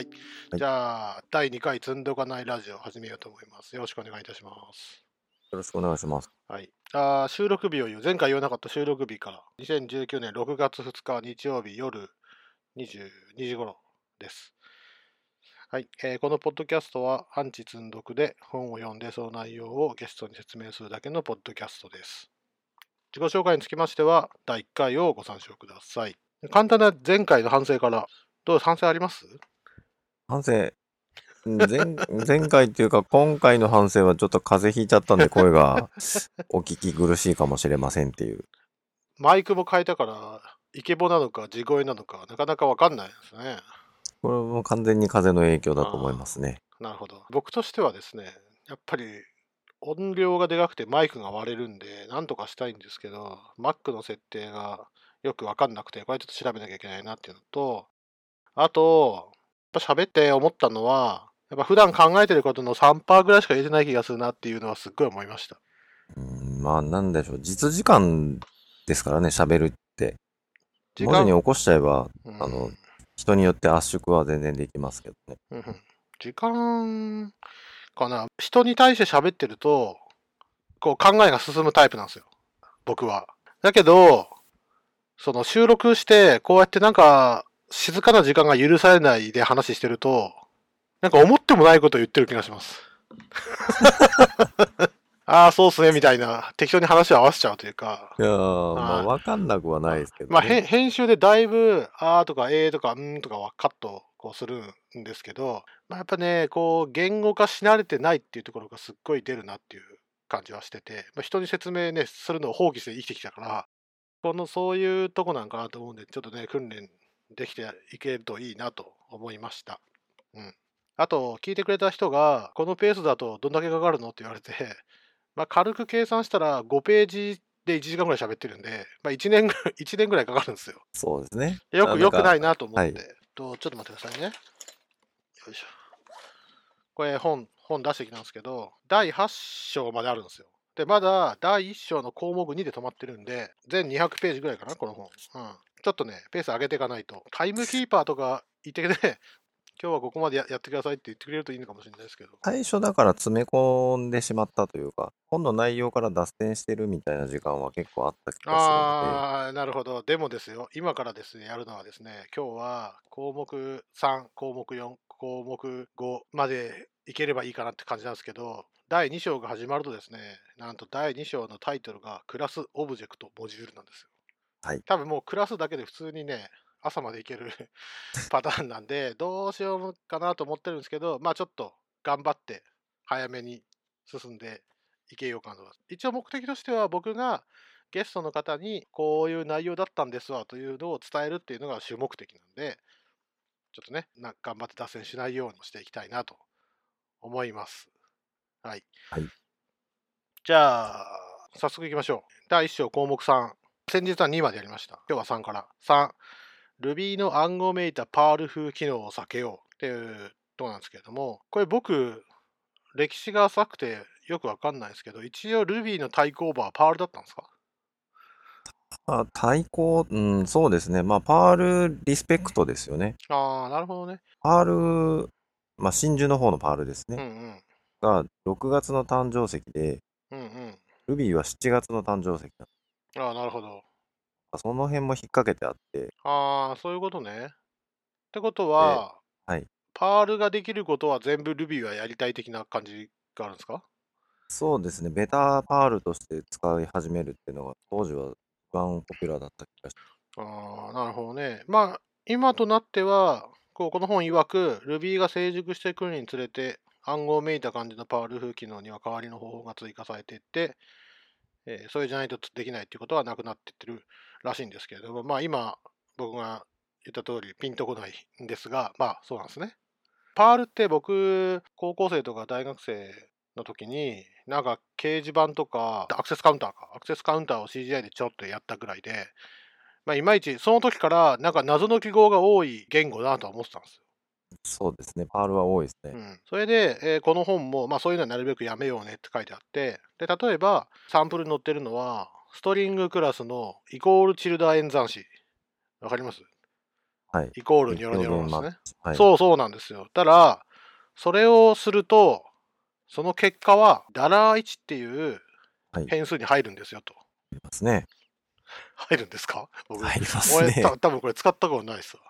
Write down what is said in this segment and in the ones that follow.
はい。じゃあ、第2回積んどかないラジオを始めようと思います。よろしくお願いいたします。よろしくお願いします。はい。あー収録日を言う。前回言わなかった収録日から、2019年6月2日日曜日夜22時頃です。はい、えーこのポッドキャストは、アンチ積んどくで本を読んでその内容をゲストに説明するだけのポッドキャストです。自己紹介につきましては、第1回をご参照ください。簡単な前回の反省から、どう反省あります？反省。前前回っていうか今回の反省はちょっと風邪ひいちゃったんで声がお聞き苦しいかもしれませんっていう。マイクも変えたから、イケボなのか地声なのか、なかなかわかんないですね。これも完全に風の影響だと思いますね。なるほど。僕としてはですね、やっぱり音量がでかくてマイクが割れるんで、なんとかしたいんですけど、Mac の設定がよくわかんなくて、これちょっと調べなきゃいけないなっていうのと、あと、ぱ喋って思ったのは、やっぱ普段考えてることの3%ぐらいしか入れてない気がするなっていうのはすっごい思いました。うん、まあなんでしょう。実時間ですからね、喋るって。時文字に起こしちゃえば、うんあの、人によって圧縮は全然できますけどね。うんうん時間かな。人に対して喋ってると、こう考えが進むタイプなんですよ。僕は。だけど、その収録して、こうやってなんか、静かな時間が許されないで話してると、なんか思ってもないことを言ってる気がします。ああ、そうっすね、みたいな、適当に話を合わせちゃうというか。いやー、まはいあわかんなくはないですけど、ね。まあ、編集でだいぶ、あーとか、えーとか、んーとかはカットこうするんですけど、まあ、やっぱね、こう、言語化し慣れてないっていうところがすっごい出るなっていう感じはしてて、まあ、人に説明ね、するのを放棄して生きてきたから、このそういうとこなんかなと思うんで、ちょっとね、訓練できていけるといいなと思いました。うん。あと、聞いてくれた人が、このペースだとどんだけかかるのって言われて、まあ、軽く計算したら5ページで1時間ぐらい喋ってるんで、まあ、1年ぐらい、1年ぐらいかかるんですよ。そうですね。よく、よくないなと思って。はいとちょっと待ってくださいね。よいしょ。これ本、本出してきたんですけど、第8章まであるんですよ。で、まだ第1章の項目2で止まってるんで、全200ページぐらいかな、この本。うん。ちょっとね、ペース上げていかないと。タイムキーパーとか いてね、今日はここまでややってくださいって言ってくれるといいのかもしれないですけど。最初だから詰め込んでしまったというか、本の内容から脱線してるみたいな時間は結構あった気がするので、ああ、なるほど。でもですよ、今からですね、やるのはですね、今日は項目3、項目4、項目5までいければいいかなって感じなんですけど、第2章が始まるとですね、なんと第2章のタイトルがクラスオブジェクトモジュールなんですよ。はい多分もうクラスだけで普通にね、朝までいける パターンなんで、どうしようかなと思ってるんですけど、まあちょっと頑張って早めに進んでいけようかなと思います。一応目的としては僕がゲストの方にこういう内容だったんですわというのを伝えるっていうのが主目的なんで、ちょっとね、な頑張って脱線しないようにしていきたいなと思います。はい。はいじゃあ、早速いきましょう。第1章項目3。先日は2までやりました。今日は3から。3。Ruby の暗号めいたパール風機能を避けようっていうとこなんですけれども、これ僕、歴史が浅くてよくわかんないですけど、一応 Ruby の対抗馬はパールだったんですか？まあ、対抗、うん、そうですね。まあ、パールリスペクトですよね。ああ、なるほどね。パール、まあ、真珠の方のパールですうんね。うん。が、6月の誕生石で、うんうん。ルビーは7月の誕生石だああ、なるほど。その辺も引っ掛けてあって、ああ、そういうことね。ってことは、はいパールができることは全部 Ruby はやりたい的な感じがあるんですか？そうですね。ベタパールとして使い始めるっていうのが、当時は一番ポピュラーだった気がしああ、なるほどね。まあ、今となっては、こうこの本曰く、Ruby が成熟してくるにつれて、暗号めいた感じのパール風機能には代わりの方法が追加されていって、えーそれじゃないとできないっていうことはなくなっていってるらしいんですけれども、まあ今、僕が言った通りピンとこないんですが、まあそうなんですね。パールって僕、高校生とか大学生の時に、なんか掲示板とか、アクセスカウンターか、アクセスカウンターを CGI でちょっとやったぐらいで、まあ、いまいち、その時から、なんか謎の記号が多い言語だなとは思ってたんですよ。そうですね。パールは多いですね。うん、それで、えーこの本も、まあ、そういうのはなるべくやめようねって書いてあって、で例えば、サンプルに載ってるのは、ストリングクラスのイコールチルダー演算子。わかります？はい。イコールニョロニョロですね。はい。そうそうなんですよ。ただ、それをすると、その結果は、ダラー1っていうはい変数に入るんですよと。いますね。入るんですか？僕、入ります俺、ね。た多分これ使ったことないですわ。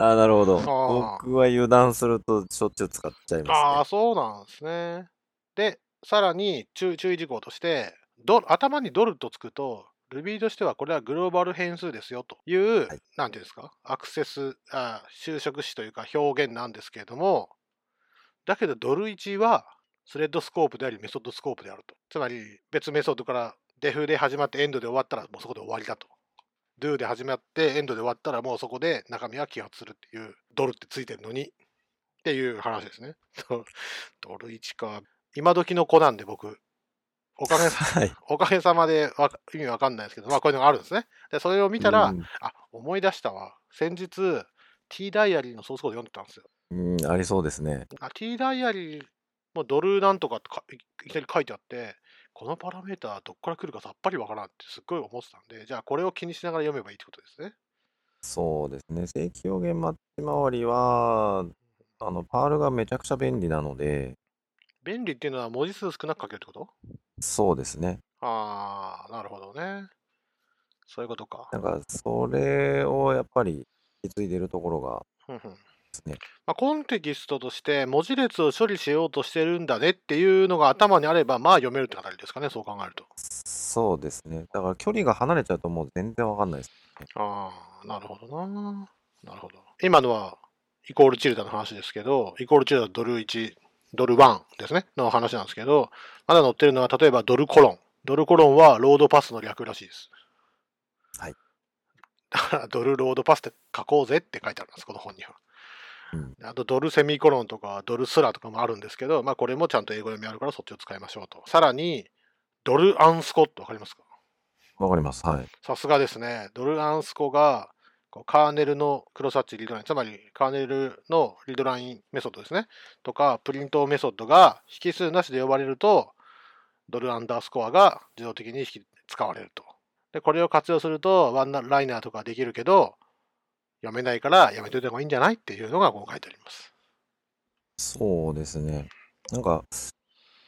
あーなるほど。僕は油断するとしょっちゅう使っちゃいます、ね。ああ、そうなんですね。で、さらに注注意事項として、ド頭にドルとつくと、Ruby としてはこれはグローバル変数ですよという、はいなんていうんですか、アクセス、あー修飾子というか表現なんですけれども、だけどドル1はスレッドスコープでありメソッドスコープであると。つまり別メソッドから def で始まって end で終わったらもうそこで終わりだと。Do で始まって end で終わったらもうそこで中身は揮発するっていうドルってついてるのにっていう話ですね。ド ドル1か。今時の子なんで僕、おかげさはい。おかげさまでわか意味わかんないですけど、まあこういうのがあるんですね。で、それを見たら、うんあ、思い出したわ。先日、T ダイアリーのソースコード読んでたんですよ。うん、ありそうですね。あ T ダイアリーもドルなんとかってかいいきなり書いてあって、このパラメータどっから来るかさっぱりわからんってすっごい思ってたんで、じゃあこれを気にしながら読めばいいってことですね。そうですね。正規表現マッチ回りは、あの、パールがめちゃくちゃ便利なので、便利っていうのは文字数少なく書けるってこと？そうですね。ああ、なるほどね。そういうことか。なんか、それをやっぱり引き継いでるところがですね。まあ、コンテキストとして文字列を処理しようとしてるんだねっていうのが頭にあれば、まあ読めるって形ですかね、そう考えると。そうですね。だから距離が離れちゃうともう全然わかんないです。ああ、なるほどな。なるほど。今のはイコールチルダの話ですけど、イコールチルダドル1、ドル1ですね、の話なんですけど、まだ載ってるのは例えばドルコロン。ドルコロンはロードパスの略らしいです。はい。だからドルロードパスって書こうぜって書いてあります、この本には。うん。あとドルセミコロンとかドルスラとかもあるんですけど、まあこれもちゃんと英語読みあるからそっちを使いましょうと。さらに、ドルアンスコってわかりますか？わかります。はい。さすがですね。ドルアンスコがこうカーネルのクロスハッチ readline、つまりカーネルの readline メソッドですね。とか、プリントメソッドが引数なしで呼ばれると、ドルアンダースコアが自動的に引き使われると。で、これを活用すると、ワンライナーとかできるけど、読めないからやめといた方がいいんじゃないっていうのがこう書いてあります。そうですね。なんか、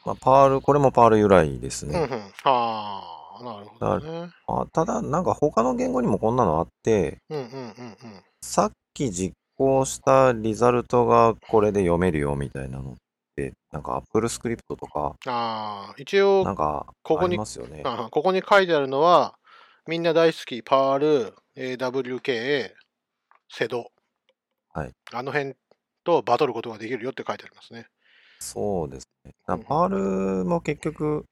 まあ、パール、これもパール由来ですね。うんうん。はあ、なるほどね。あただ、なんか他の言語にもこんなのあって、うんうんうんうん。さっき実行したリザルトがこれで読めるよみたいなのって、なんか Apple スクリプトとか、ああ、一応なんかここにありますよね。あここに書いてあるのは、みんな大好き、パール、AWK、sed。はい。あの辺とバトることができるよって書いてありますね。そうですね。 Perl も結局、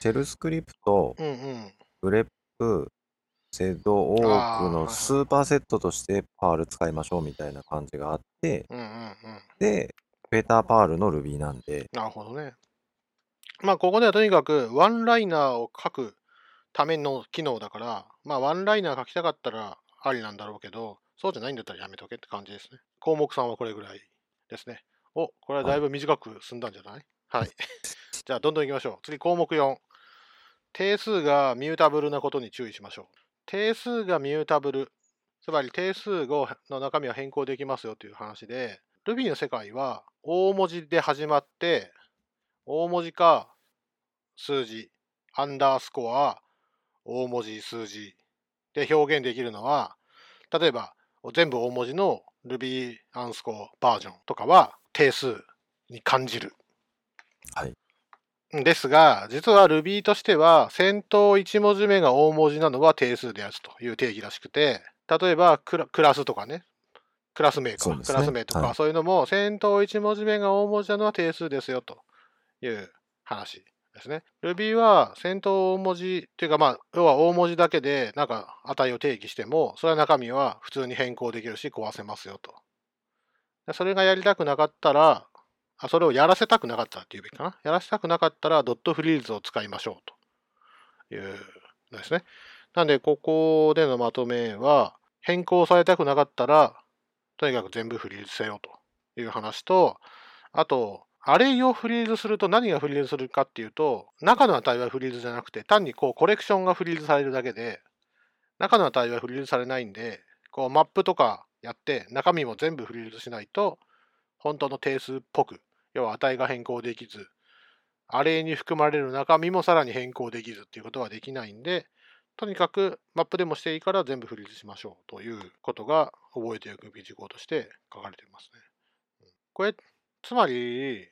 シェルスクリプト、うんうん。 grep、 sed、 awk のスーパーセットとして Perl 使いましょうみたいな感じがあって、うんうんうん。で、 better Perl の Ruby なんで、なるほどね。まあ、ここではとにかく、ワンライナーを書くための機能だから、まあ、ワンライナー書きたかったらありなんだろうけど、そうじゃないんだったらやめとけって感じですね。項目3はこれぐらいですね。お、これはだいぶ短く済んだんじゃない？はい。じゃあ、どんどん行きましょう。次、項目4。定数がミュータブルなことに注意しましょう。定数がミュータブル。つまり定数をの中身は変更できますよという話で、Ruby の世界は大文字で始まって、大文字か数字、アンダースコア、大文字、数字で表現できるのは、例えば全部大文字の Ruby アンスコバージョンとかは定数に感じる。はい。ですが、実は Ruby としては、先頭1文字目が大文字なのは定数であるという定義らしくて、例えばクラスとかね、クラス名か、ねクラス名とか、はいそういうのも、先頭1文字目が大文字なのは定数ですよという話ですね。Ruby は先頭大文字っていうか、まあ、要は大文字だけで、なんか値を定義しても、それは中身は普通に変更できるし、壊せますよと。それがやりたくなかったら、あそれをやらせたくなかったっていうべきかな。やらせたくなかったら、ドットフリーズを使いましょうというのですね。なんで、ここでのまとめは、変更されたくなかったら、とにかく全部フリーズせよという話と、あと、アレイをフリーズすると何がフリーズするかっていうと、中の値はフリーズじゃなくて、単にこうコレクションがフリーズされるだけで、中の値はフリーズされないんで、こうマップとかやって、中身も全部フリーズしないと、本当の定数っぽく、要は値が変更できず、アレイに含まれる中身もさらに変更できずっていうことはできないんで、とにかくマップでもしていいから全部フリーズしましょうということが覚えておくべき事項として書かれていますね。これ、つまり、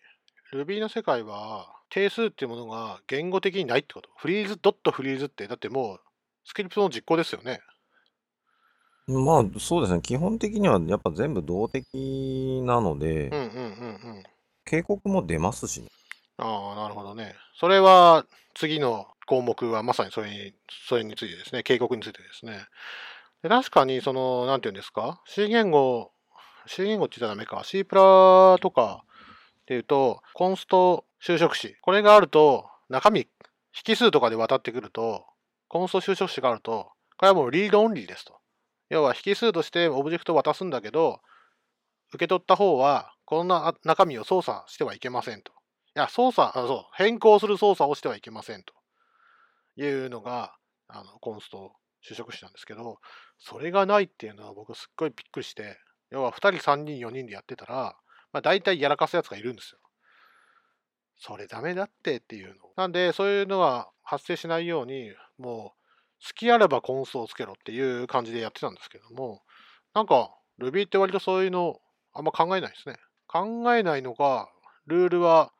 Ruby の世界は定数っていうものが言語的にないってこと？フリーズ、ドットフリーズって、だってもうスクリプトの実行ですよね。まあ、そうですね。基本的にはやっぱ全部動的なので、うんうんうんうん。警告も出ますしね。ああ、なるほどね。それは次の項目はまさにそれに、それについてですね、警告についてですね。で確かに、その、なんていうんですか、C 言語、C 言語って言ったらダメか、C プラとかっていうと、コンスト修飾子。これがあると、中身、引数とかで渡ってくると、コンスト修飾子があると、これはもうリードオンリーですと。要は引数としてオブジェクトを渡すんだけど、受け取った方は、こんな中身を操作してはいけませんと。いや、操作、あそう、変更する操作をしてはいけませんというのが、あの、コンスト就職詞なんですけど、それがないっていうのは僕すっごいびっくりして、要は2人、3人、4人でやってたら、まあ大体やらかすやつがいるんですよ。それダメだってっていうの。なんで、そういうのが発生しないように、もう、好きあればコンソをつけろっていう感じでやってたんですけども、なんか Ruby って割とそういうのあんま考えないですね。考えないのか、ルールは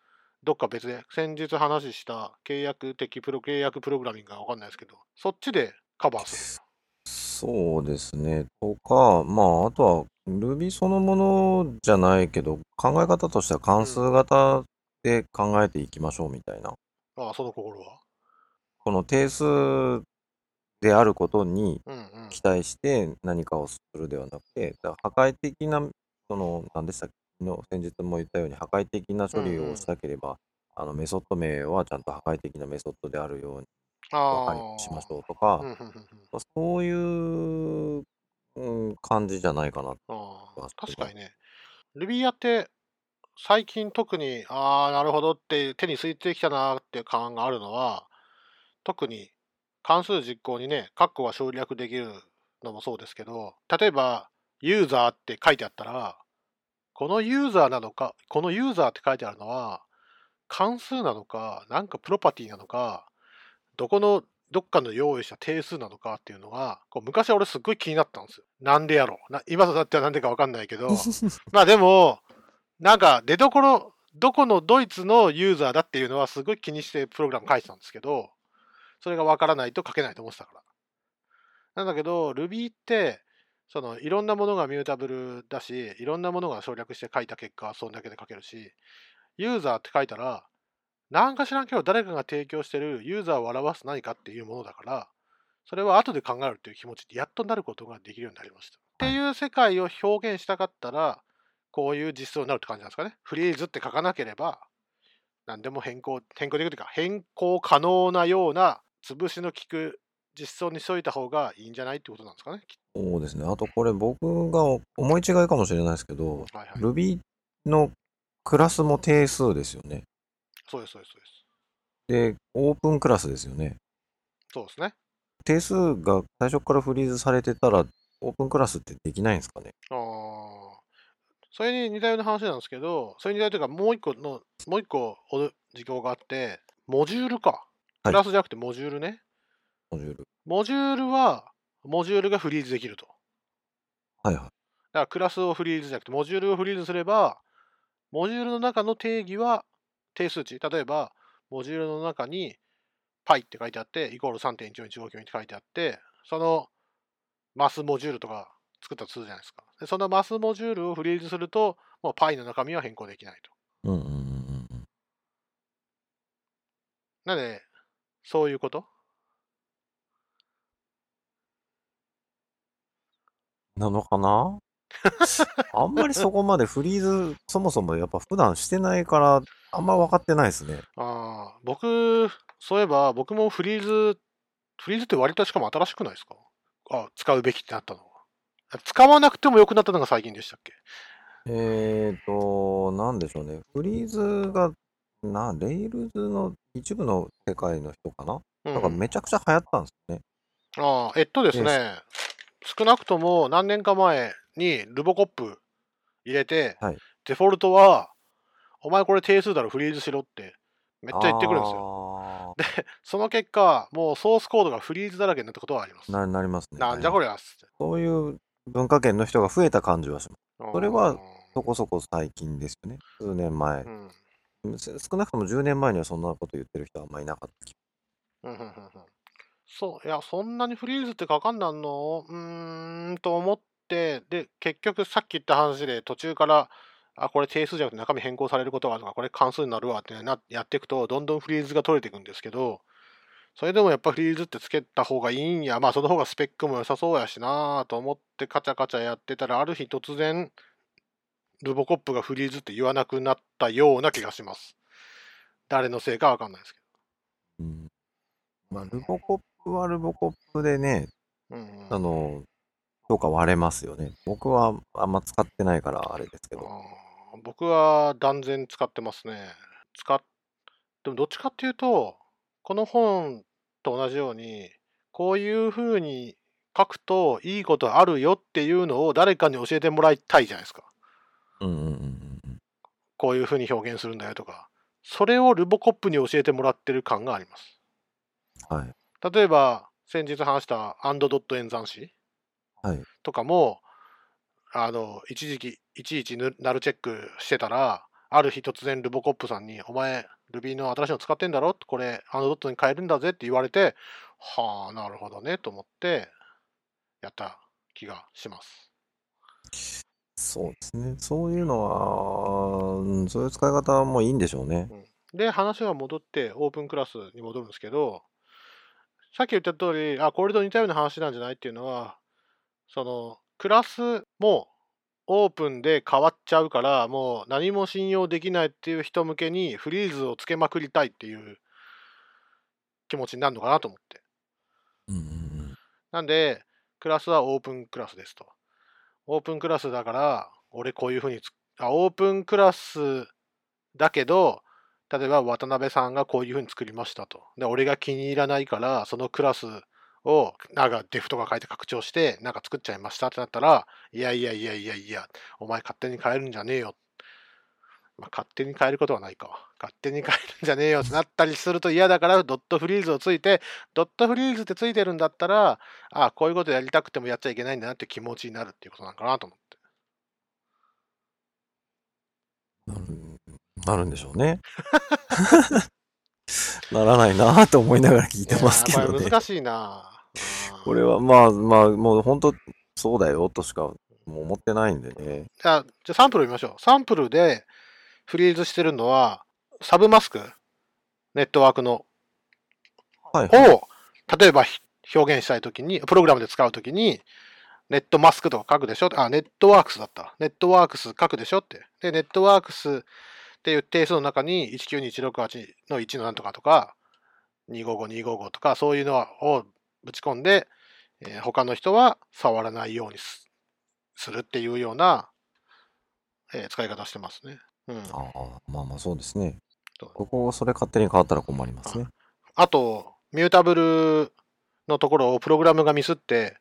どっか別で、先日話した契約的プロ、契約プログラミングがわかんないですけど、そっちでカバーする。そうですね。とか、まあ、あとは Ruby そのものじゃないけど、考え方としては関数型で考えていきましょうみたいな。ああ、その心は？この定数であることに。期待して何かをするではなくて、だ破壊的な、その、何でしたっけ？の先日も言ったように破壊的な処理をしたければ、あのメソッド名はちゃんと破壊的なメソッドであるようにしましょうとか、そういう、うん、感じじゃないかな。あ確かにね。Ruby やって、最近特に、ああ、なるほどって手についてきたなって感があるのは、特に関数実行にね、括弧が省略できるのもそうですけど、例えば、ユーザーって書いてあったら、このユーザーなのか、このユーザーって書いてあるのは、関数なのか、なんかプロパティなのか、どこの、どっかの用意した定数なのかっていうのが、こう昔は俺すっごい気になったんですよ。なんでやろうな今となってはなんでかわかんないけど、まあでも、なんか出どころ、どこのドイツのユーザーだっていうのはすごい気にしてプログラム書いてたんですけど、それがわからないと書けないと思ってたから。なんだけど、Ruby って、そのいろんなものがミュータブルだし、いろんなものが省略して書いた結果、そんだけで書けるし、ユーザーって書いたら、なんか知らんけど誰かが提供してるユーザーを表す何かっていうものだから、それは後で考えるっていう気持ちでやっとなることができるようになりました。っていう世界を表現したかったら、こういう実装になるって感じなんですかね。フリーズって書かなければ、何でも変更、変更できるというか、変更可能なような潰しの効く実装にしといた方がいいんじゃないってことなんですかね。そうですね。あとこれ僕が思い違いかもしれないですけど、とはいはい。Ruby のクラスも定数ですよね。そうです、そうです、そうです。で、オープンクラスですよね。そうですね。定数が最初からフリーズされてたら、オープンクラスってできないんですかね？ああ。それに似たような話なんですけど、それに似たようというか、もう一個の、もう一個お事項があって、モジュールか。はいクラスじゃなくてモジュールね。モジュール。モジュールは、モジュールがフリーズできると。はいはい。だからクラスをフリーズじゃなくて、モジュールをフリーズすれば、モジュールの中の定義は定数値。例えば、モジュールの中に π って書いてあって、イコール3.1415って書いてあって、そのマスモジュールとか作ったとするじゃないですか。でそのマスモジュールをフリーズすると、もう π の中身は変更できないと。うんうんうんうんうん。なので、そういうこと？なのかな？あんまりそこまでフリーズ、そもそもやっぱ普段してないから、あんま分かってないですね。ああ、僕、そういえば僕もフリーズ、フリーズって割としかも新しくないですか？あ、使うべきってなったのは。使わなくても良くなったのが最近でしたっけ？えーと、なんでしょうね。フリーズが、な、レイルズの一部の世界の人かな、うんなんかめちゃくちゃ流行ったんですよね。ああ、えっとですね、少なくとも何年か前、にルボコップ入れて、はいデフォルトは、お前これ定数だろ、フリーズしろって、めっちゃ言ってくるんですよ。よ。その結果、もうソースコードがフリーズだらけになったことはあります。ななりますね。なんじゃこりゃっつって。そういう文化圏の人が増えた感じはします。それはうんそこそこ最近ですよね。数年前う。ん少なくとも10年前にはそんなこと言ってる人はあんまりいなかった気うんうんうんうんそう、いや、そんなにフリーズってかかんなんの？うーんと思って、で、結局さっき言った話で途中から、あ、これ定数じゃなくて中身変更されることがあるとか、これ関数になるわってなやっていくと、どんどんフリーズが取れていくんですけど、それでもやっぱフリーズってつけた方がいいんや、まあその方がスペックも良さそうやしなと思ってカチャカチャやってたら、ある日突然、ルボコップがフリーズって言わなくなったような気がします。誰のせいかわかんないですけうん。まあ、ルボコップはルボコップでね、ど。うんうんあの、評価割れますよね。僕はあんま使ってないからあれですけど。僕は断然使ってますね。使っ、でもどっちかっていうと、この本と同じように、こういうふうに書くといいことあるよっていうのを誰かに教えてもらいたいじゃないですか。うんうんうんうんこういうふうに表現するんだよとか。それをルボコップに教えてもらってる感があります。うん。はい。例えば、先日話したアンドドット演算子はい。とかも、あの、一時期、いちいちぬナルチェックしてたら、ある日突然ルボコップさんに、お前、Ruby の新しいの使ってんだろ？これ、アンドドットに変えるんだぜって言われて、はあ、なるほどね、と思って、やった気がします。そうですね。そういうのは、うんそういう使い方もいいんでしょうね。で、話は戻って、オープンクラスに戻るんですけど、さっき言った通り、あ、これと似たような話なんじゃない？っていうのは、その、クラスもオープンで変わっちゃうから、もう何も信用できないっていう人向けにフリーズをつけまくりたいっていう気持ちになるのかなと思って。なんで、クラスはオープンクラスですと。オープンクラスだから、俺こういうふうにつあ、オープンクラスだけど、例えば渡辺さんがこういうふうに作りましたと。で、俺が気に入らないから、そのクラスを、なんかデフとか書いて拡張して、なんか作っちゃいましたってなったら、いやいやいやいやいや、お前勝手に変えるんじゃねえよ。まあ、勝手に変えることはないか。勝手に変えるんじゃねえよってなったりすると嫌だから、ドットフリーズをついて、ドットフリーズってついてるんだったら、ああ、こういうことやりたくてもやっちゃいけないんだなって気持ちになるっていうことなのかなと思って。うん。なるなるんでしょうね。ならないなぁと思いながら聞いてますけどね。難しいなうんこれはまあまあ、もう本当そうだよとしか思ってないんでね。じゃあ、じゃあサンプル見ましょう。サンプルでフリーズしてるのは、サブマスクネットワークのはい、はい。を、例えばひ表現したいときに、プログラムで使うときに、ネットマスクとか書くでしょあ、ネットワークスだった。ネットワークス書くでしょって。で、ネットワークスっていう定数の中に192168の1のなんとかとか、255255とか、そういうのをぶち込んで、えー他の人は触らないようにすするっていうような、えー使い方してますね。うん。ああ、まあまあそうですね。ここそれ勝手に変わったら困りますね。あと、ミュータブルのところをプログラムがミスって、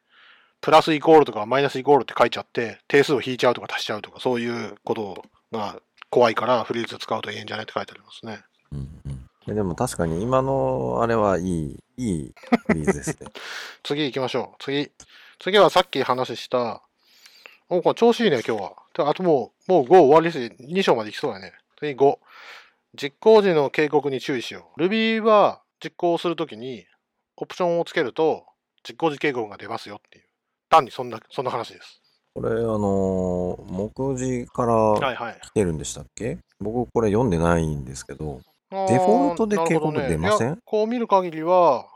プラスイコールとかマイナスイコールって書いちゃって、定数を引いちゃうとか足しちゃうとか、そういうことが怖いからフリーズ使うといいんじゃないって書いてありますね。うんうんででも確かに今のあれはいい、いいフリーズですね。次行きましょう。次。次はさっき話した、お、これ調子いいね、今日は。あともう、もう5終わりです。2章まで行きそうだね。次5。実行時の警告に注意しよう。Ruby は実行するときに、オプションをつけると、実行時警告が出ますよっていう。単にそんな、そんな話です。これ、あのー目次からはいはい。来てるんでしたっけ？僕これ読んでないんですけど、デフォルトで警告出ません？いやこう見る限りは、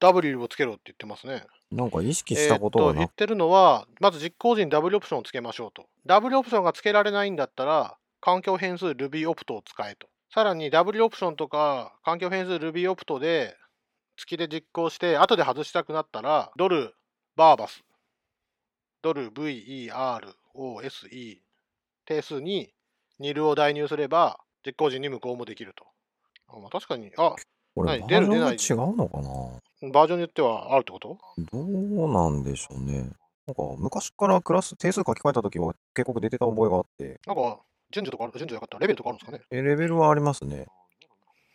W をつけろって言ってますね。なんか意識したことがなくえー言ってるのは、まず実行時に W オプションをつけましょうと。W オプションがつけられないんだったら、環境変数 Ruby オプトを使えと。さらに W オプションとか環境変数 Ruby オプトで月で実行して、後で外したくなったら、ドルバーバス、ドル VEROSE 定数にニルを代入すれば、実行時に無効もできると。あまあ、確かに、あ、これ出る出ない違うのかな？バージョンによってはあるってこと？どうなんでしょうね。なんか昔からクラス定数書き換えたときは警告出てた覚えがあって、なんか、順序とかある、順序なかったらレベルとかあるんですかね？えレベルはありますね。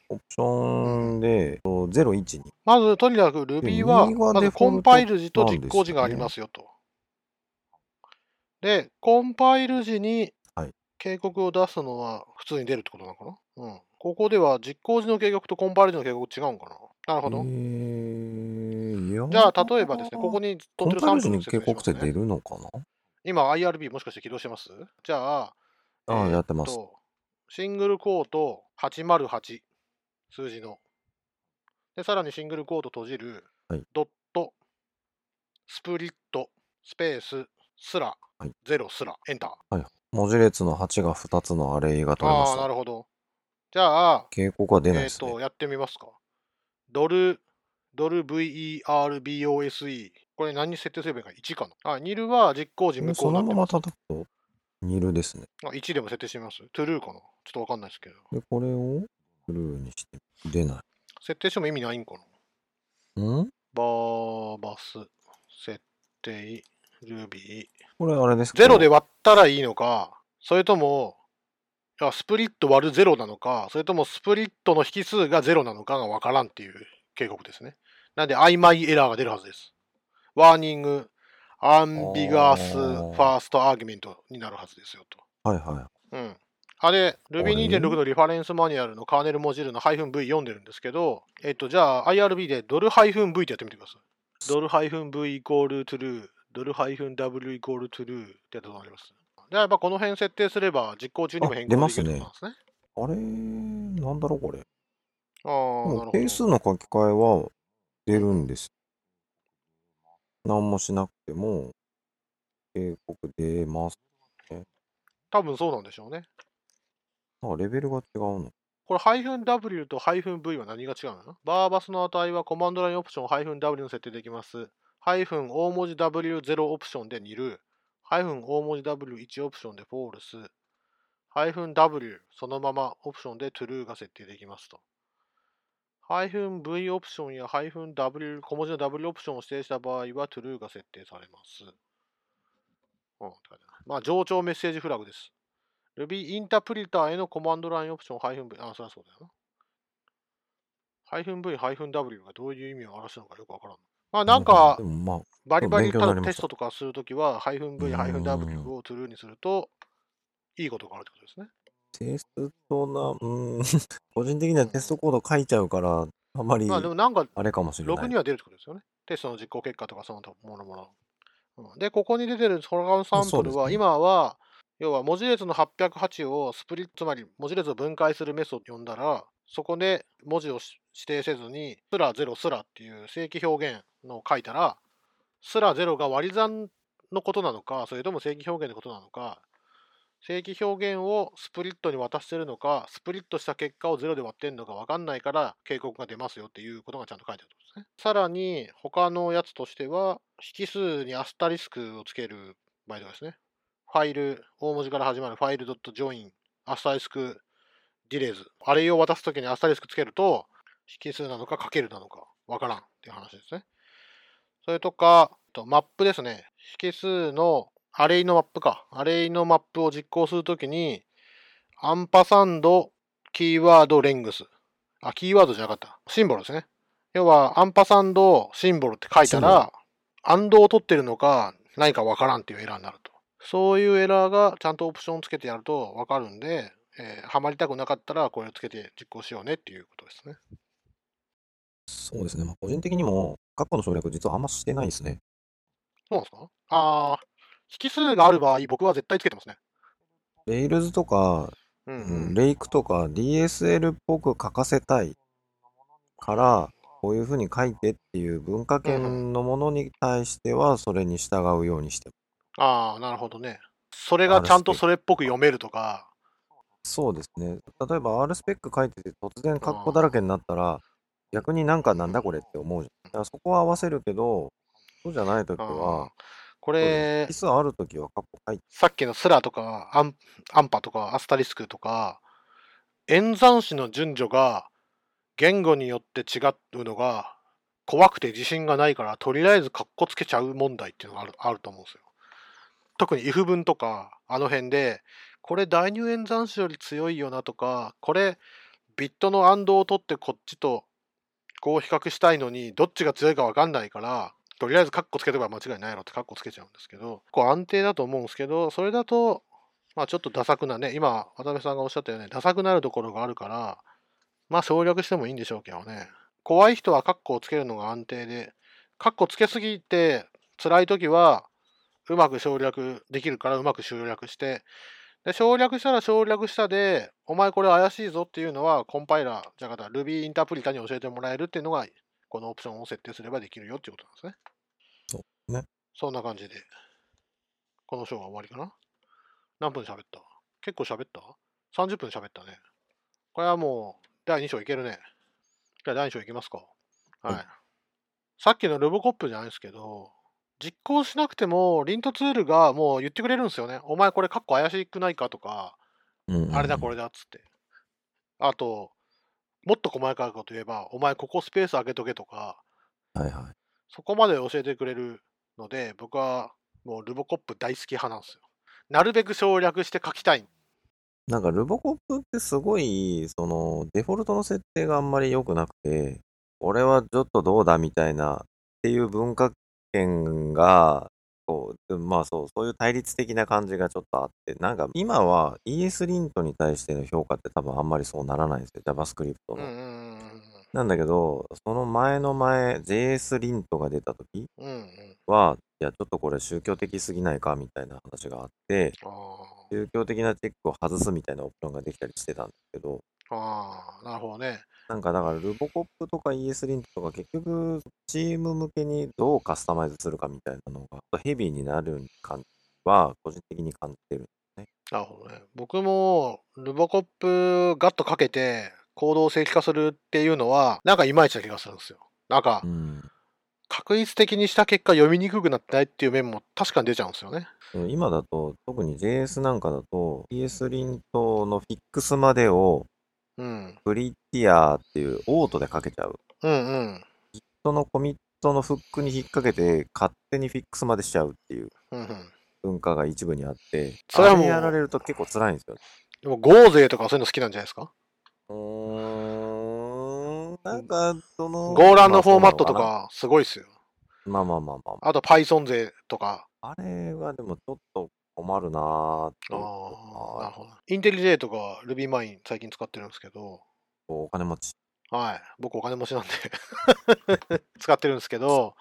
オプションで、と012。まず、とにかく Ruby は、まずコンパイル時と実行時がありますよと。で、コンパイル時にはい警告を出すのは普通に出るってことなのかな？うん。ここでは実行時の警告とコンパイル時の警告違うんかな？なるほど。えー、じゃあ、例えばですね、ここにコ取ってるサンプルの説明します警告って出ね。るのかな？今、IRB もしかして起動してます？じゃあ、ああ、えーやってます。とシングルコート808数字の。で、さらにシングルコート閉じる、はいドット、スプリット、スペース、スラ、はいゼロスラ、エンター。文字列の8が2つのアレイが取れまああー、なした。るほど。じゃあ、警告は出ないえっ、ですね。と、やってみますか。ドル、ドル VERBOSE。これ何に設定すればいいか ?1 かな。あ、ニルは実行時無効そのままになってます。叩くと、ニルですね。あ1でも設定してみます？トゥルーかなちょっとわかんないですけど。で、これをtrue にして、出ない。設定しても意味ないんかなん？ verbose、設定、 Ruby。これあれですか？ゼロで割ったらいいのか、それとも、いや split 割るゼロなのか、それとも split の引数がゼロなのかがわからんっていう警告ですね。なんで曖昧エラーが出るはずです。 warning、 ambiguous、 first argument になるはずですよと。はいはうん。あれ、れ Ruby2.6 のリファレンスマニュアルのカーネルモジュールの -v 読んでるんですけど、えっと、じゃあ IRB でドル -v ってやってみてください。ドル -v イコール true、ドル -w イコール true ってやったことあります？で、やっぱこの辺設定すれば実行中にも変更できるってことなんですね。い。あれなんだろうこれ。ああ、なるほど。定数の書き換えは出るんです。何もしなくても、警告出ます。多分そうなんでしょうね。あ、レベルが違うの。これ、-w と -v は何が違うの？ verbose の値はコマンドラインオプション -w の設定できます。ハイフン大文字 W0 オプションで nil。ハイフン大文字 W1 オプションで false。ハイフン -w そのままオプションで true が設定できますと。ハイフン -v オプションやハイフン -w 小文字の W オプションを指定した場合は true が設定されます。うん、まあ、上長メッセージフラグです。Ruby インタープリターへのコマンドラインオプションハイフン -v、あ、そりゃそうだよな。ハイフン -v、ハイフン -w がどういう意味を表すのかよくわからん。まあ、なんかまあ、バリバリたテストとかするときは、-v、うん -w を true にすると、いいことがあるってことですね。テストな、うーん、個人的にはテストコード書いちゃうから、あまりまあ、でもなんか、あれかもしれない。ログには出るってことですよね。テストの実行結果とかその他ものもの。うんで、ここに出てるソラサンプルは、今は、要は文字列の808をスプリット、つまり文字列を分解するメソッドを呼んだら、そこで文字を指定せずに、スラ0スラっていう正規表現のを書いたら、スラ0が割り算のことなのか、それとも正規表現のことなのか、正規表現をスプリットに渡してるのか、スプリットした結果を0で割ってんのか分かんないから警告が出ますよっていうことがちゃんと書いてあるんですね。さらに、他のやつとしては、引数にアスタリスクをつける場合とかですね。ファイル、大文字から始まるファイル .join、アスタリスク、ディレイズ。あれを渡すときにアスタリスクつけると、引数なのかかけるなのか分からんっていう話ですね。それとか、とマップですね。引数のアレイのマップか。アレイのマップを実行するときに、アンパサンド、キーワード、レングス。あ、キーワードじゃなかった。シンボルですね。要は、アンパサンド、シンボルって書いたら、アンドを取ってるのか、何かわからんっていうエラーになると。そういうエラーがちゃんとオプションつけてやるとわかるんで、えーハマりたくなかったらこれをつけて実行しようねっていうことですね。そうですね。まあ、個人的にも、括弧の省略実はあんましてないですね。そうなんですか？あー、引数がある場合、僕は絶対つけてますね。レイルズとか、うん、ううんん、レイクとか DSL っぽく書かせたいから、こういうふうに書いてっていう文化圏のものに対しては、それに従うようにしてますああ、なるほどね。それがちゃんとそれっぽく読めるとか、そうですね。例えば R スペック書いてて突然カッコだらけになったら、逆になんかなんだこれって思うじゃん。だからそこは合わせるけど、そうじゃないときは、これキ、スあるときはカッコ書いて、さっきのスラとかアンアンパとかアスタリスクとか、演算子の順序が言語によって違うのが怖くて自信がないから、とりあえずカッコつけちゃう問題っていうのがあるあると思うんですよ。特に if 文とか、あの辺で、これ大入演算子より強いよなとか、これビットの暗動を取ってこっちとこう比較したいのに、どっちが強いか分かんないから、とりあえずカッコつければ間違いないやろってカッコつけちゃうんですけど、こう安定だと思うんですけど、それだと、まあちょっとダサくなね、今、渡辺さんがおっしゃったように、ダサくなるところがあるから、まあ省略してもいいんでしょうけどね。怖い人はカッコをつけるのが安定で、カッコつけすぎて辛い時は、うまく省略できるからうまく省略して、で省略したら省略したで、お前これ怪しいぞっていうのは、コンパイラー、じゃあ Ruby インタープリタに教えてもらえるっていうのが、このオプションを設定すればできるよっていうことなんですね。そうね。そんな感じで、この章は終わりかな何分喋った？結構喋った ?30 分喋ったね。これはもう、第2章いけるね。じゃあ第2章いきますか。はい。はいさっきのルボコップじゃないですけど、実行しなくても、リントツールがもう言ってくれるんですよね。お前これカッコ怪しくないかとか、うんうんあれだこれだっつって。あと、もっと細かいこと言えば、お前ここスペース開けとけとか、はいはい。そこまで教えてくれるので、僕はもうルボコップ大好き派なんですよ。なるべく省略して書きたい。なんか、ルボコップってすごい、その、デフォルトの設定があんまり良くなくて、俺はちょっとどうだみたいなっていう文化圏が、こう、でまあそう、そういう対立的な感じがちょっとあって、なんか今は ES リントに対しての評価って多分あんまりそうならないんですよ、JavaScript の。うんうんうんなんだけど、その前の前、JS リントが出た時うん。うんうん。は、いや、ちょっとこれ宗教的すぎないかみたいな話があって、あ宗教的なチェックを外すみたいなオプションができたりしてたんですけど、あ、ああ、なるほどね。なんかだから、ルボコップとか ES リントとか結局、チーム向けにどうカスタマイズするかみたいなのが、ヘビーになる感じは、個人的に感じてる。なるほどね。僕も、ルボコップガッとかけて、行動を正規化するっていうのは、なんかいまいちな気がするんですよ。なんかう、ん。確率的にした結果読みにくくなってないっていう面も確かに出ちゃうんですよね。今だと、特に JS なんかだと、ES リントのフィックスまでを、うん。プリティアっていうオートでかけちゃう。うんうん。そのコミットのフックに引っ掛けて、勝手にフィックスまでしちゃうっていう。文化が一部にあって、それはもうあやられると結構辛いんですよ。でも、ゴーゼとかそういうの好きなんじゃないですか？うーん、なんか、その、ゴーランのフォーマットとまあか、すごいっすよ。まあまあまあまあと、Python 勢とか。あ。あれはでもちょっと困るなぁあインテリジェとか RubyMine 最近使ってるんですけど、お金持ち。はい。僕お金持ちなんで 使ってるんですけど、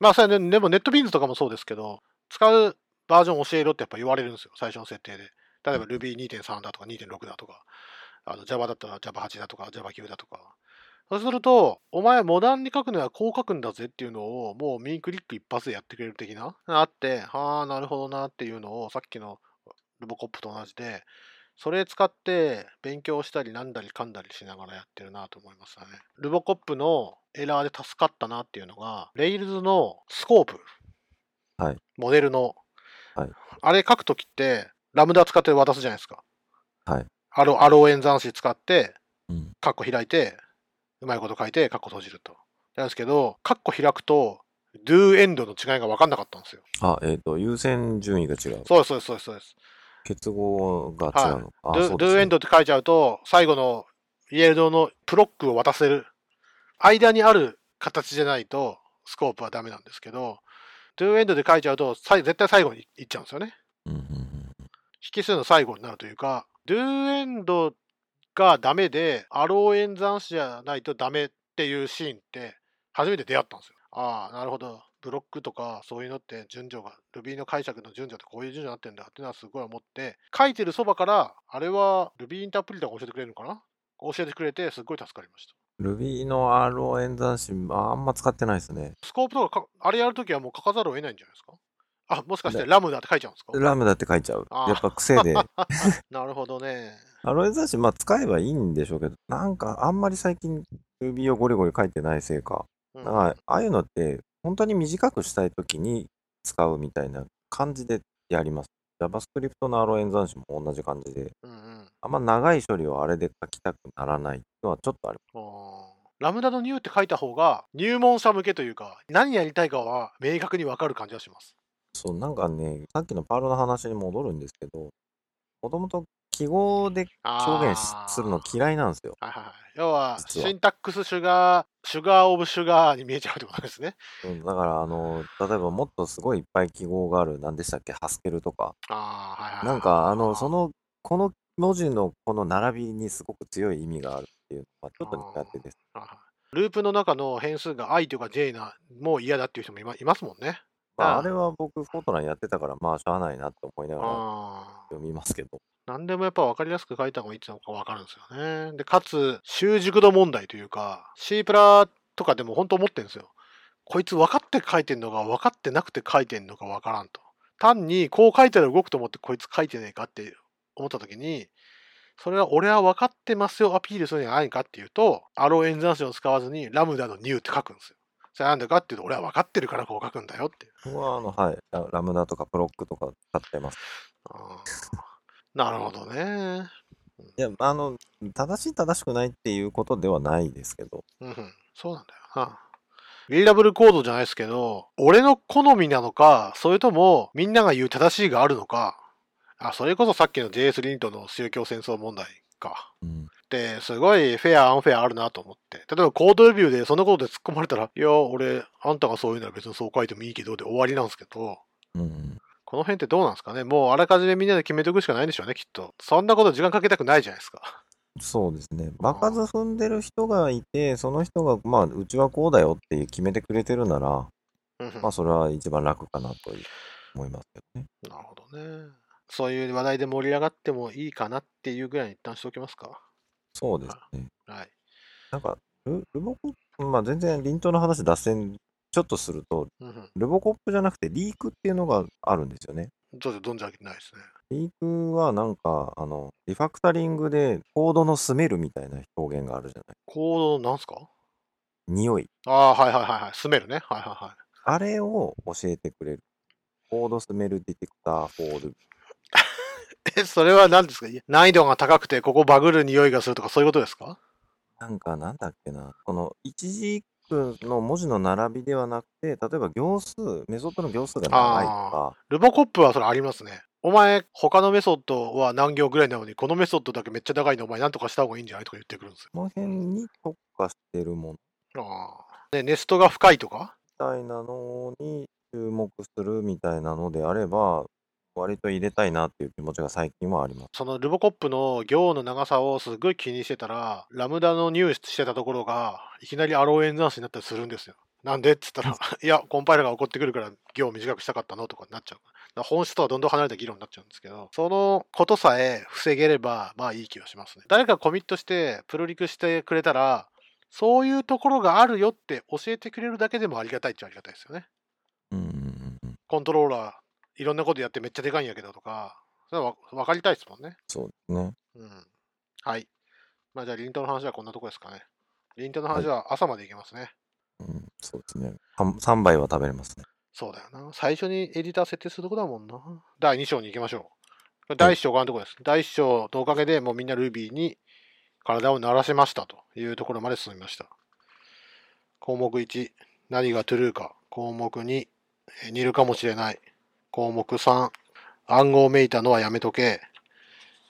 まあ、それね、でもネットビーンズとかもそうですけど、使うバージョン教えろってやっぱ言われるんですよ。最初の設定で。例えば Ruby2.3 だとか2.6だとか、あの Java だったら Java8 だとか Java9 だとか。そうすると、お前モダンに書くのはこう書くんだぜっていうのを、もう右クリック一発でやってくれる的な、あって、はあ、なるほどなっていうのを、さっきのルボコップと同じで、それ使って勉強したりなんだりかんだりしながらやってるなと思いましたね。ルボコップのエラーで助かったなっていうのが、Rails のスコープ。はいモデルの。はいあれ書くときって、ラムダ使って渡すじゃないですか。はい。アロアロー演算子使って、うん。カッコ開いて、うまいこと書いて、カッコ閉じると。なんですけど、カッコ開くと、do end の違いが分かんなかったんですよ。あ、えっ、と、優先順位が違う。そうです、そうですそうです。結合が違うの？か。あ do, do ね end って書いちゃうと、最後のイエルドのプロックを渡せる。間にある形じゃないと、スコープはダメなんですけど、do end で書いちゃうと、絶対最後に行っちゃうんですよね。引数の最後になるというか、do end がダメで、アロー演算子じゃないとダメっていうシーンって初めて出会ったんですよ。ああ、なるほど。ブロックとかそういうのって順序が、Ruby の解釈の順序ってこういう順序になってんだってのはすごい思って、書いてるそばから、あれは Ruby インタープリターが教えてくれるのかな？教えてくれてすごい助かりました。Ruby の RO 演算子、ああんま使ってないですね。スコープとかか、あれやるときはもう書かざるを得ないんじゃないですか？あ、もしかしてラムダって書いちゃうんですか？ラムダって書いちゃう。やっぱ癖で。なるほどね。RO 演算子、まあ使えばいいんでしょうけど、なんかあんまり最近 Ruby をゴリゴリ書いてないせいか。うんああいうのって、本当に短くしたいときに使うみたいな感じでやります。JavaScript の RO 演算子も同じ感じで、うんうんあんま長い処理をあれで書きたくならないのはちょっとある。あーラムダのニューって書いた方が入門者向けというか、何やりたいかは明確にわかる感じがします。そう、なんかね、さっきのパールの話に戻るんですけど、もともと記号で表現しするの嫌いなんですよ。はいはいはい。要は、シンタックスシュガー、シュガーオブシュガーに見えちゃうってことですね。うん、だから、あの、例えばもっとすごいいっぱい記号がある、何でしたっけ、ハスケルとか。ああ、はいはいはい。なんか、あの、その、この文字のこの並びにすごく強い意味があるっていうのは、ちょっと苦手です。ループの中の変数が i とか j な、もう嫌だっていう人もいますもんね。まあ、ああれは僕、フォートナンやってたから、まあ、しゃあないなって思いながら。読みますけど。何でもやっぱ分かりやすく書いた方がいいってのが分かるんですよね。で、かつ、習熟度問題というか、C プラとかでも本当思ってるんですよ。こいつ分かって書いてんのか分かってなくて書いてんのか分からんと。単にこう書いたら動くと思ってこいつ書いてねえかって思った時に、それは俺は分かってますよアピールするんじゃないかっていうと、アロー演算子を使わずにラムダのニューって書くんですよ。それなんでかっていうと、俺は分かってるからこう書くんだよって。僕は、あの、はい、ララムダとかプロックとか使ってます。なるほどね。いや、あの、正しい正しくないっていうことではないですけど、うんうん、そうなんだよな。リーダブルコードじゃないですけど、俺の好みなのか、それともみんなが言う正しいがあるのか、あ、それこそさっきの JS リントの宗教戦争問題か。うん、って、すごいフェア、アンフェアあるなと思って。例えばコードレビューでそんなことで突っ込まれたら、いや、俺、あんたがそういうなら別にそう書いてもいいけど、で終わりなんですけど、うん、この辺ってどうなんですかね？もうあらかじめみんなで決めておくしかないんでしょうね、きっと。そんなこと時間かけたくないじゃないですか。そうですね。場数踏んでる人がいて、その人が、まあ、うちはこうだよって決めてくれてるなら、うんうんまあ、それは一番楽かなと思いますけどね。なるほどね。そういう話題で盛り上がってもいいかなっていうぐらいに一旦しておきますか。そうですね。はい。なんか、ルルボコップ、まあ、全然、輪頭の話脱線ちょっとすると、うんうん。ルボコップじゃなくてリークっていうのがあるんですよね。ちょっと存じ上げてないですね。リークはなんか、あの、リファクタリングでコードのスメルみたいな表現があるじゃない。コードなんすか？匂い。ああ、はいはいはいはい。スメルね。はいはいはい。あれを教えてくれる。コードスメルディテクターフォール。え、それは何ですか？難易度が高くて、ここバグる匂いがするとかそういうことですか？なんか、なんだっけな。この一軸の文字の並びではなくて、例えば行数、メソッドの行数が長いとか、ルボコップはそれありますね。お前、他のメソッドは何行ぐらいなのに、このメソッドだけめっちゃ長いのお前なんとかした方がいいんじゃないとか言ってくるんですよ。この辺に特化してるものああ。ね、ネストが深いとか？みたいなのに注目するみたいなのであれば、割と入れたいなっていう気持ちが最近はあります。そのルボコップの行の長さをすごい気にしてたら、ラムダの入手してたところが、いきなりアロー演算子になったりするんですよ。なんでって言ったら、いや、コンパイラが怒ってくるから行を短くしたかったのとかになっちゃう。本質とはどんどん離れた議論になっちゃうんですけど、そのことさえ防げれば、まあいい気がしますね。誰かコミットして、プルリクしてくれたら、そういうところがあるよって教えてくれるだけでもありがたいっちゃありがたいですよね。うん。コントローラー、いろんなことやってめっちゃでかいんやけどとか、それはわ分かりたいですもんね。そうですね。うん。はい。まあじゃあ、リントの話はこんなとこですかね。リントの話は朝までいけますね。うん、そうですね。3杯は食べれますね。そうだよな。最初にエディター設定するとこだもんな。第2章に行きましょう。第1章がのとこです。第1章のおかげでもうみんな Ruby に体を慣らしましたというところまで進みました。項目1、何が true か。項目2、えー nil かもしれない。項目3、暗号めいたのはやめとけ。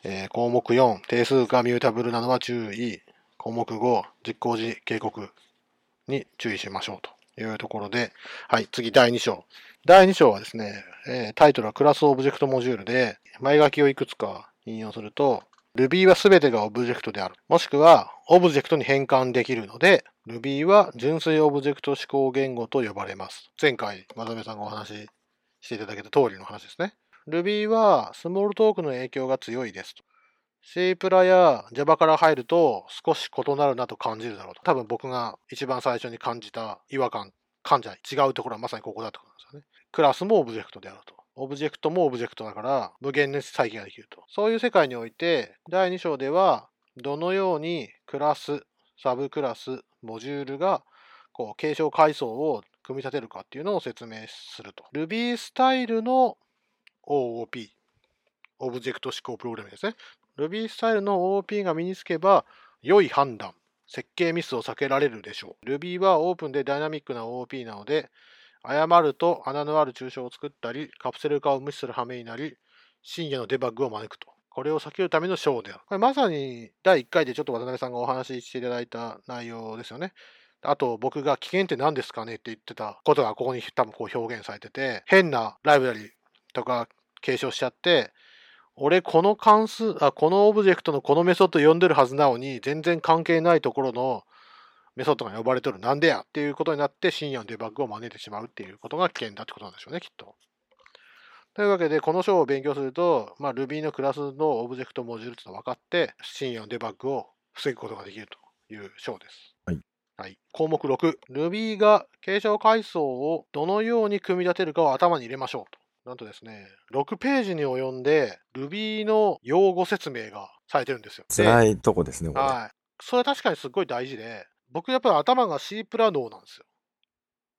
えー項目4、定数がミュータブルなのは注意。項目5、実行時警告に注意しましょうというところで、はい、次第2章。第2章はですね、えータイトルはクラスオブジェクトモジュールで、前書きをいくつか引用すると、Ruby は全てがオブジェクトである。もしくは、オブジェクトに変換できるので、Ruby は純粋オブジェクト指向言語と呼ばれます。前回、まざめさんがお話ししていただけた通りの話ですね。Ruby は Smalltalk の影響が強いですと。C プラや Java から入ると少し異なるなと感じるだろうと。多分僕が一番最初に感じた違和感、感じない違うところはまさにここだってことなんですよね。クラスもオブジェクトであると。オブジェクトもオブジェクトだから無限に再帰ができると。そういう世界において、第2章ではどのようにクラス、サブクラス、モジュールがこう継承階層を組み立てるかっていうのを説明すると。Ruby スタイルの OOP、オブジェクト思考プログラムですね。Ruby スタイルの OOP が身につけば良い判断設計ミスを避けられるでしょう。Ruby はオープンでダイナミックな OOP なので、誤ると穴のある抽象を作ったり、カプセル化を無視する羽目になり、深夜のデバッグを招くと。これを避けるための章である。これまさに第1回でちょっと渡辺さんがお話ししていただいた内容ですよね。あと僕が危険って何ですかねって言ってたことがここに多分こう表現されてて、変なライブラリとか継承しちゃって、俺この関数、あ、このオブジェクトのこのメソッド呼んでるはずなのに、全然関係ないところのメソッドが呼ばれてる。なんでや？っていうことになって、深夜のデバッグを招いてしまうっていうことが危険だってことなんでしょうね、きっと。というわけで、この章を勉強すると、まあ、Ruby のクラスのオブジェクトモジュールっていうのが分かって、深夜のデバッグを防ぐことができるという章です。はい。はい、項目6、Ruby が継承階層をどのように組み立てるかを頭に入れましょうと。なんとですね、6ページに及んで Ruby の用語説明がされてるんですよ。辛いとこですね、これ。はい。それは確かにすごい大事で、僕やっぱり頭が C プラ脳なんですよ。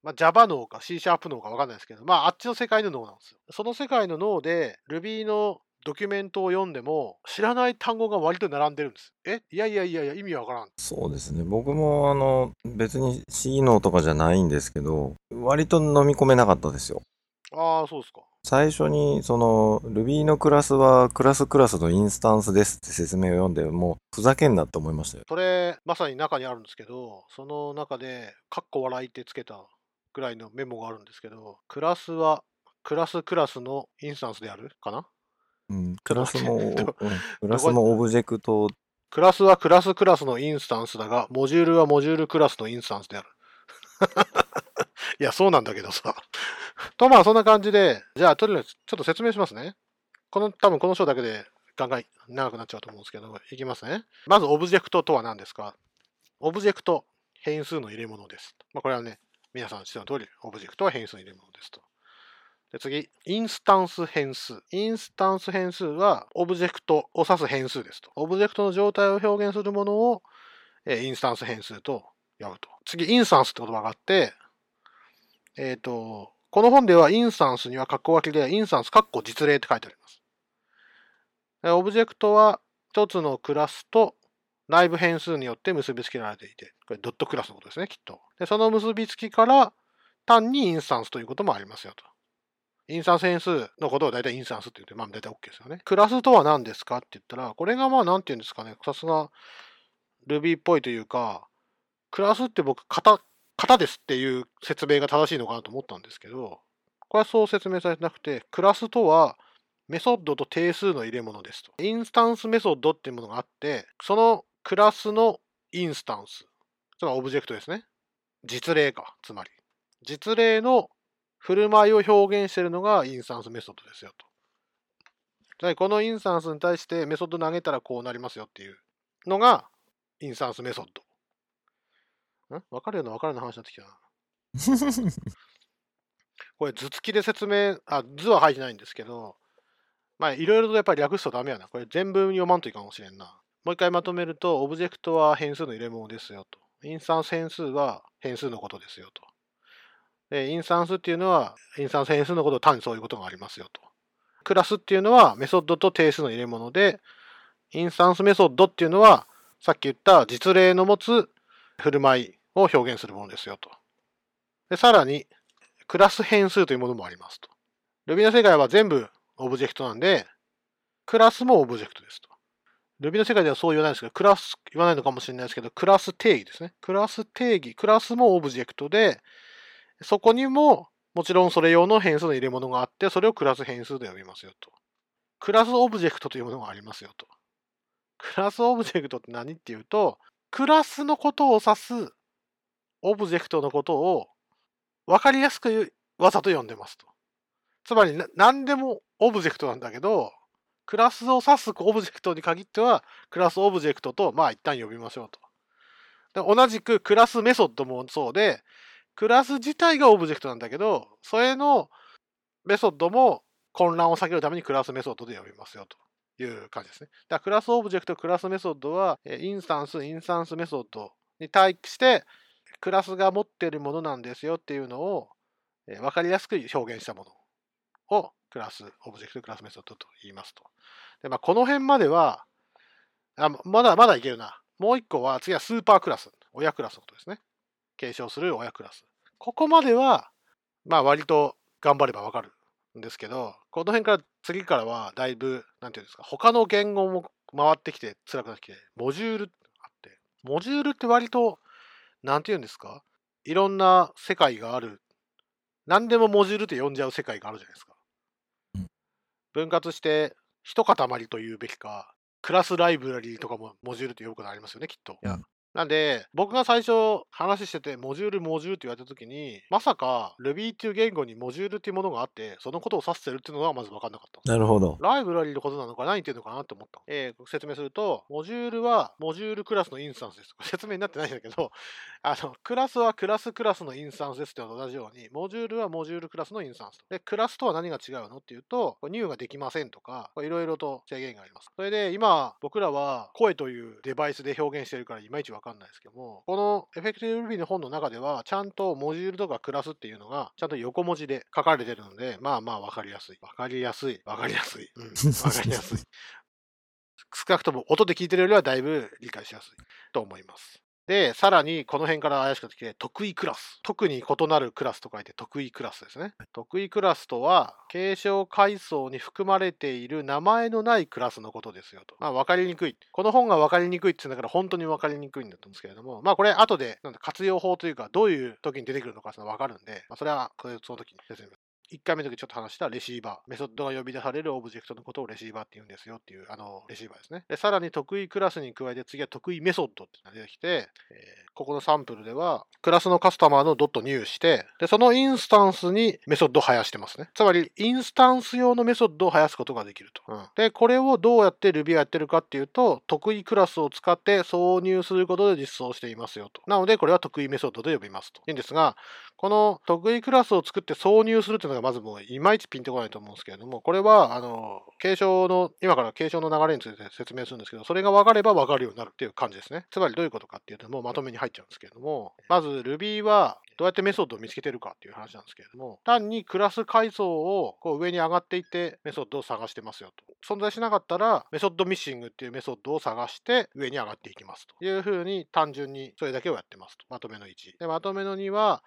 まあ、Java 脳か C シャープ脳か分かんないですけど、まあ、あっちの世界の脳なんですよ。その世界の脳で Ruby のドキュメントを読んでも知らない単語が割と並んでるんです。え？いやいやいやいや意味わからん。そうですね。僕もあの別に C 脳とかじゃないんですけど、割と飲み込めなかったですよ。ああ、そうですか。最初に、その、Ruby のクラスは、クラスクラスのインスタンスですって説明を読んで、もう、ふざけんなって思いましたよ。それ、まさに中にあるんですけど、その中で、かっこ笑いってつけたぐらいのメモがあるんですけど、クラスは、クラスクラスのインスタンスであるかな？うん、クラスも、うん、クラスもオブジェクト。クラスはクラスクラスのインスタンスだが、モジュールはモジュールクラスのインスタンスである。いや、そうなんだけどさ。と、まあ、そんな感じで、じゃあ、とりあえず、ちょっと説明しますね。この、多分この章だけで、ガンガン長くなっちゃうと思うんですけど、いきますね。まず、オブジェクトとは何ですか？オブジェクト、変数の入れ物です。まあ、これはね、皆さん知っての通り、オブジェクトは変数の入れ物ですと。で次、インスタンス変数。インスタンス変数は、オブジェクトを指す変数ですと。オブジェクトの状態を表現するものを、えインスタンス変数と呼ぶと。次、インスタンスって言葉があって、えっ、ー、と、この本ではインスタンスには括弧分けで、インスタンス括弧実例って書いてあります。オブジェクトは一つのクラスと内部変数によって結びつけられていて、これドットクラスのことですね、きっと。で、その結びつきから単にインスタンスということもありますよと。インスタンス変数のことを大体インスタンスって言って、まあ大体 OK ですよね。クラスとは何ですかって言ったら、これがまあ何て言うんですかね、さすが Ruby っぽいというか、クラスって僕、型、型ですっていう説明が正しいのかなと思ったんですけど、これはそう説明されてなくて、クラスとはメソッドと定数の入れ物ですと。インスタンスメソッドっていうものがあって、そのクラスのインスタンス、つまりオブジェクトですね。実例か、つまり。実例の振る舞いを表現しているのがインスタンスメソッドですよと。つまりこのインスタンスに対してメソッド投げたらこうなりますよっていうのがインスタンスメソッド。ん？分かるような分かるような話になってきたな。これ図付きで説明、あ、図は入ってないんですけど、まあいろいろとやっぱり略すとダメやな。これ全部読まんといかもしれんな。もう一回まとめると、オブジェクトは変数の入れ物ですよと。インスタンス変数は変数のことですよと。で、インスタンスっていうのは、インスタンス変数のことを単にそういうことがありますよと。クラスっていうのはメソッドと定数の入れ物で、インスタンスメソッドっていうのは、さっき言った実例の持つ振る舞いを表現するものですよと。でさらに、クラス変数というものもありますと。Ruby の世界は全部オブジェクトなんで、クラスもオブジェクトですと。Ruby の世界ではそう言わないですけど、クラス、言わないのかもしれないですけど、クラス定義ですね。クラス定義、クラスもオブジェクトで、そこにも、もちろんそれ用の変数の入れ物があって、それをクラス変数と呼びますよと。クラスオブジェクトというものがありますよと。クラスオブジェクトって何っていうと、クラスのことを指すオブジェクトのことを分かりやすくわざと呼んでますと。つまり何でもオブジェクトなんだけど、クラスを指すオブジェクトに限っては、クラスオブジェクトと、まあ一旦呼びましょうと。同じくクラスメソッドもそうで、クラス自体がオブジェクトなんだけど、それのメソッドも混乱を避けるためにクラスメソッドで呼びますよという感じですね。だからクラスオブジェクト、クラスメソッドは、インスタンス、インスタンスメソッドに対して、クラスが持っているものなんですよっていうのを、え、分かりやすく表現したものをクラス、オブジェクトクラスメソッドと言いますと。で、まあ、この辺までは、あまだまだいけるな。もう一個は、次はスーパークラス。親クラスのことですね。継承する親クラス。ここまでは、まあ割と頑張ればわかるんですけど、この辺から次からはだいぶ、なんていうんですか、他の言語も回ってきて辛くなってきて、モジュールあって、モジュールって割と、なんていうんですか、いろんな世界がある。何でもモジュールって呼んじゃう世界があるじゃないですか。うん分割して、一塊と言うべきか、クラスライブラリーとかもモジュールって呼ぶことありますよね、きっと。いやなんで、僕が最初話してて、モジュール、モジュールって言われたときに、まさか Ruby っていう言語にモジュールっていうものがあって、そのことを指してるっていうのがまず分かんなかった。なるほど。ライブラリーのことなのか何言ってるのかなって思った。えー説明すると、モジュールはモジュールクラスのインスタンスです。説明になってないんだけど、あの、クラスはクラスクラスのインスタンスですってのと同じように、モジュールはモジュールクラスのインスタンスと。で、クラスとは何が違うのっていうと、これ入ができませんとか、いろいろと制限があります。それで、今、僕らは声というデバイスで表現してるからいまいちわかんないですけども、このエフェクティブ Ruby の本の中では、ちゃんとモジュールとかクラスっていうのが、ちゃんと横文字で書かれてるので、まあまあわかりやすい。わかりやすい。わかりやすい。うん。わかりやすい。少なくとも音で聞いてるよりはだいぶ理解しやすいと思います。で、さらにこの辺から怪しくなってきて、特異クラス。特に異なるクラスと書いて特異クラスですね。特異クラスとは、継承階層に含まれている名前のないクラスのことですよと。まあ、わかりにくい。この本がわかりにくいって言うんだから本当にわかりにくいんだと思うんですけれども、まあこれ後でなんだ活用法というか、どういう時に出てくるのかわかるんで、まあ、それはその時に説明1回目の時ちょっと話したレシーバー。メソッドが呼び出されるオブジェクトのことをレシーバーって言うんですよっていう、あの、レシーバーですね。で、さらに特異クラスに加えて次は特異メソッドってのが出てきて、えーここのサンプルでは、クラスのカスタマーのドット入して、で、そのインスタンスにメソッドを生やしてますね。つまり、インスタンス用のメソッドを生やすことができると。うんで、これをどうやって Ruby がやってるかっていうと、得意クラスを使って挿入することで実装していますよと。なので、これは得意メソッドで呼びますと。いいんですが、この得意クラスを作って挿入するっていうのがまずもういまいちピンとこないと思うんですけれども、これは、あの、継承の、今から継承の流れについて説明するんですけど、それが分かれば分かるようになるっていう感じですね。つまりどういうことかっていうと、もうまとめに入っちゃうんですけれども、まず Ruby はどうやってメソッドを見つけてるかっていう話なんですけれども、単にクラス階層をこう上に上がっていってメソッドを探してますよと。存在しなかったら、メソッドミッシングっていうメソッドを探して上に上がっていきますというふうに単純にそれだけをやってますと。まとめの1。で、まとめの2は、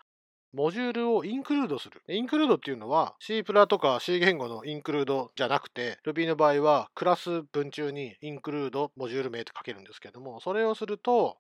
モジュールをインクルードする。インクルードっていうのは C プラとか C 言語のインクルードじゃなくて Ruby の場合はクラス文中にインクルードモジュール名って書けるんですけどもそれをすると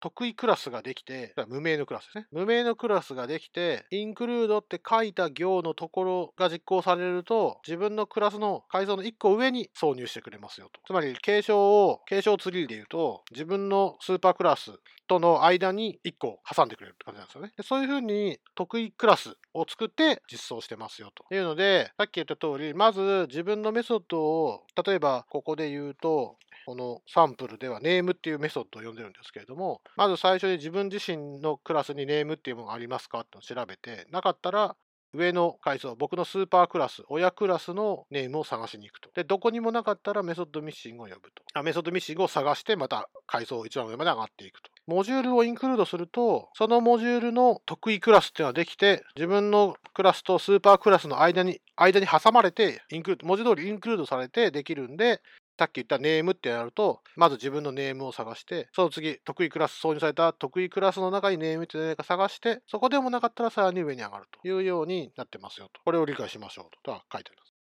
得意クラスができて、無名のクラスですね。無名のクラスができて、インクルードって書いた行のところが実行されると、自分のクラスの階層の1個上に挿入してくれますよと。つまり、継承を、継承ツリーで言うと、自分のスーパークラスとの間に1個挟んでくれるって感じなんですよね。でそういうふうに得意クラスを作って実装してますよと。いうので、さっき言った通り、まず自分のメソッドを、例えばここで言うと、このサンプルではネームっていうメソッドを呼んでるんですけれども、まず最初に自分自身のクラスにネームっていうものがありますかっての調べて、なかったら上の階層、僕のスーパークラス、親クラスのネームを探しに行くと。で、どこにもなかったらメソッドミッシングを呼ぶと。あメソッドミッシングを探して、また階層を一番上まで上がっていくと。モジュールをインクルードすると、そのモジュールの得意クラスっていうのができて、自分のクラスとスーパークラスの間に、間に挟まれて、インクルード、文字通りインクルードされてできるんで、さっき言ったネームってなると、まず自分のネームを探して、その次、得意クラス、挿入された得意クラスの中にネームって何か探して、そこでもなかったらさらに上に上がるというようになってますよと。これを理解しましょうととは書いてあります。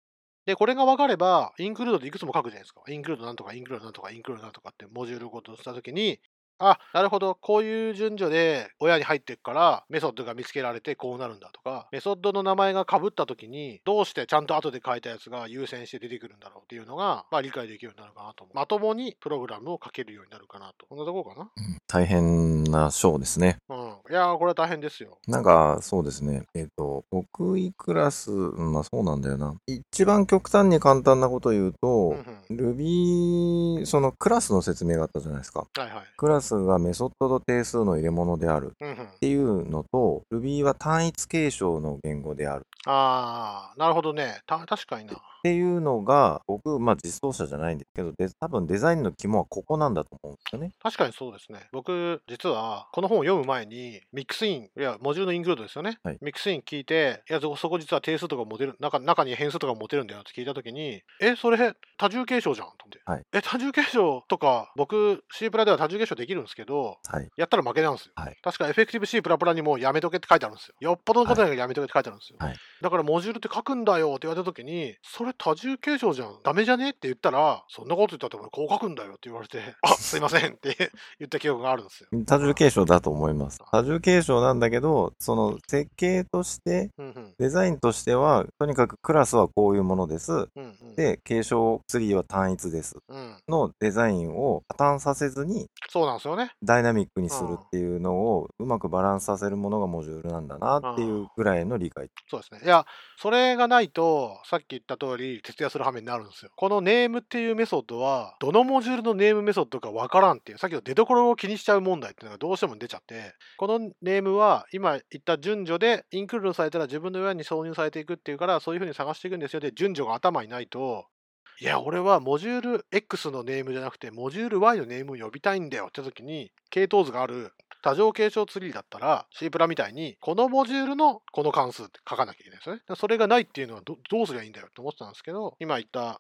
で、これが分かれば、インクルードっていくつも書くじゃないですか。インクルードなんとか、インクルードなんとか、インクルードなんとかってモジュールごとしたときに、あ、なるほど。こういう順序で親に入っていくから、メソッドが見つけられてこうなるんだとか、メソッドの名前が被った時に、どうしてちゃんと後で書いたやつが優先して出てくるんだろうっていうのが、まあ理解できるようになるかなと思う。まともにプログラムを書けるようになるかなと。こんなとこかな？うん大変な章ですね。うん。いやー、これは大変ですよ。なんか、そうですね。えっ、と、得意クラス、うんまあそうなんだよな。一番極端に簡単なことを言ううんとう、ん。Ruby、そのクラスの説明があったじゃないですか。はいはい。クラスがメソッドと定数の入れ物である。っていうのと、Ruby は単一継承の言語であるあー、なるほどね。た、確かにな。っていうのが、僕、まあ実装者じゃないんですけど、で多分デザインの肝はここなんだと思うんですよね。確かにそうですね。僕、実は、この本を読む前に、ミックスイン、いや、モジュールのインクルードですよね。はいミックスイン聞いて、いや、そこそこ実は定数とか持てる、中中に変数とか持てるんだよって聞いたときに、え、それ、多重継承じゃんとて。はいえ、多重継承とか、僕、C プラでは多重継承できるんですけど、はい。やったら負けなんですよ。はい確かエフェクティブ C プラプラにもやめとけって書いてあるんですよ。よっぽどのことないからやめとけって書いてあるんですよ。はいだからモジュールって書くんだよって言われた時に、それ多重継承じゃん。ダメじゃねって言ったら、そんなこと言ったって俺こう書くんだよって言われて、あ、すいませんって 言った記憶があるんですよ。多重継承だと思います。多重継承なんだけど、その設計として、うんうん。デザインとしては、とにかくクラスはこういうものです。うんうん。で、継承ツリーは単一です。うん。のデザインを破綻させずにそうなんですよね。ダイナミックにするっていうのをうまくバランスさせるものがモジュールなんだなっていうぐらいの理解。そうですね。いや、それがないと、さっき言った通り、徹夜する羽目になるんですよ。このネームっていうメソッドは、どのモジュールのネームメソッドかわからんっていう、さっきの出所を気にしちゃう問題っていうのがどうしても出ちゃって、このネームは、今言った順序で、インクルードされたら自分の親に挿入されていくっていうから、そういうふうに探していくんですよ。で、順序が頭にないと、いや、俺はモジュール X のネームじゃなくて、モジュール Y のネームを呼びたいんだよって時に、系統図がある多乗継承ツリーだったら、C プラみたいに、このモジュールのこの関数って書かなきゃいけないですね。それがないっていうのはどどうすりゃいいんだよって思ってたんですけど、今言った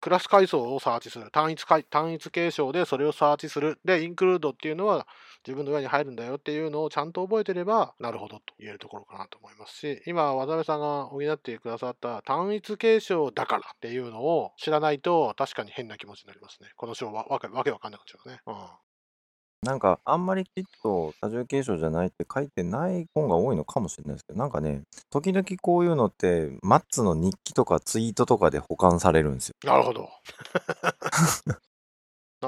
クラス階層をサーチする。単一階単一継承でそれをサーチする。で、インクルードっていうのは自分の上に入るんだよっていうのをちゃんと覚えてれば、なるほどと言えるところかなと思いますし、今、渡辺さんが補ってくださった単一継承だからっていうのを知らないと確かに変な気持ちになりますね。この章はわけわけわかんなくなっちゃうね。うん。なんかあんまりきっと多重継承じゃないって書いてない本が多いのかもしれないですけど、なんかね、時々こういうのってマッツの日記とかツイートとかで保管されるんですよ。なるほど。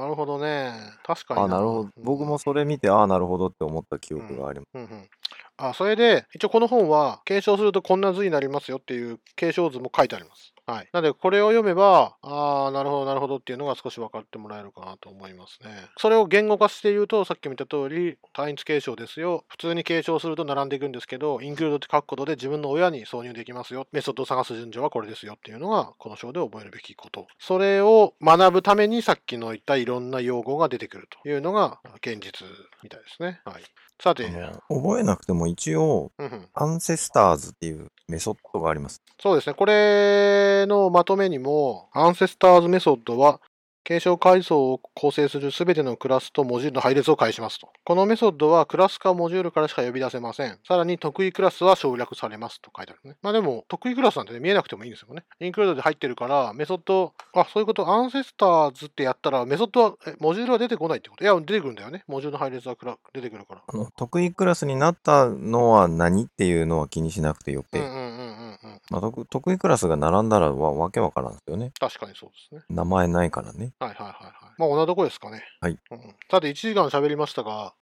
なるほどね。確かにあ、なるほど。僕もそれ見て、ああ、なるほどって思った記憶があります。うんうん。あ、それで、一応この本は、継承するとこんな図になりますよっていう継承図も書いてあります。はい。なので、これを読めば、ああ、なるほど、なるほどっていうのが少し分かってもらえるかなと思いますね。それを言語化して言うと、さっきも言った通り、単一継承ですよ。普通に継承すると並んでいくんですけど、インクルードって書くことで自分の親に挿入できますよ。メソッドを探す順序はこれですよっていうのが、この章で覚えるべきこと。それを学ぶために、さっきの言ったいろんな用語が出てくるというのが、現実みたいですね。はい。さて、覚えなくても一応、うんうんアンセスターズっていうメソッドがあります。そうですね。これのまとめにも、アンセスターズメソッドは、継承階層を構成するすべてのクラスとモジュールの配列を返しますと。このメソッドはクラスかモジュールからしか呼び出せません。さらに得意クラスは省略されますと書いてあるね。まあでも、得意クラスなんて、ね、見えなくてもいいんですよね。インクルードで入ってるから、メソッド、あ、そういうこと、アンセスターズってやったら、メソッドは、えモジュールは出てこないってこと？いや、出てくるんだよね。モジュールの配列は出てくるから。あの得意クラスになったのは何っていうのは気にしなくてよくて、うんうんうんうんうん。まあ、得得意クラスが並んだらわわけわからんですよね。確かにそうですね。名前ないからね。はいはいはいはい。まあ、同じとこですかね。はいうん、さて、1時間喋りましたが、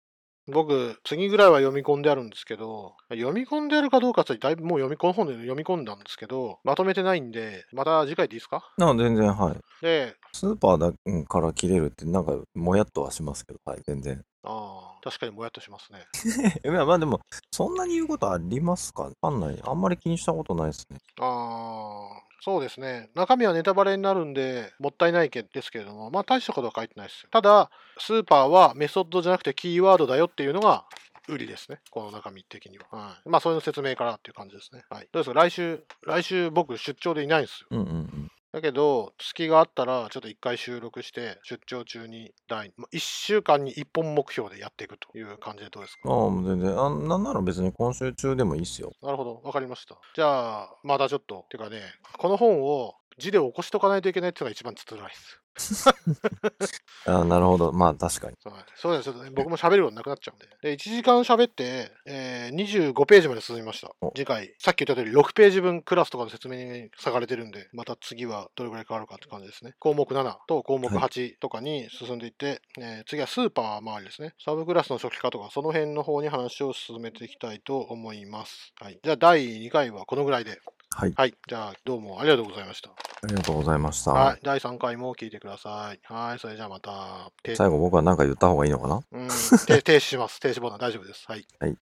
僕、次ぐらいは読み込んであるんですけど、読み込んであるかどうかってだいぶもう読み込ん本で読み込んだんですけど、まとめてないんで、また次回でいいですか？な全然はい。で、スーパーだうんから切れるってなんかもやっとはしますけど、はい、全然。ああ、確かにもやっとしますね。いやまあでも、そんなに言うことありますか？わかんない。あんまり気にしたことないですね。ああ、そうですね。中身はネタバレになるんで、もったいないけですけれども、まあ大したことは書いてないですよ。ただ、スーパーはメソッドじゃなくてキーワードだよっていうのが、売りですね。この中身的には。はい、まあ、それの説明からっていう感じですね。はい。どうですか？来週、来週僕出張でいないんですよ。うんうんうん。だけど、隙があったら、ちょっと一回収録して、出張中に第、1週間に一本目標でやっていくという感じでどうですか？ああ、全然。あなんなら別に今週中でもいいっすよ。なるほど、わかりました。じゃあ、またちょっと、てかね、この本を字で起こしとかないといけないっていうのが一番つらいです。あなるほど。まあ確かに。はいそうです、ね、僕も喋ることなくなっちゃうんで。で、1時間喋って、えー、25ページまで進みましたお。次回、さっき言った通り6ページ分クラスとかの説明に割かれてるんで、また次はどれぐらい変わるかって感じですね。項目7と項目8とかに進んでいって、えー次はスーパー周りですね。サブクラスの初期化とか、その辺の方に話を進めていきたいと思います。はい。じゃあ、第2回はこのぐらいで。はい。はい。じゃあ、どうもありがとうございました。ありがとうございました。はい。第3回も聞いてください。はい。それじゃあまた。て最後僕は何か言った方がいいのかな？うん、停停止します。停止ボタン大丈夫です。はい。はい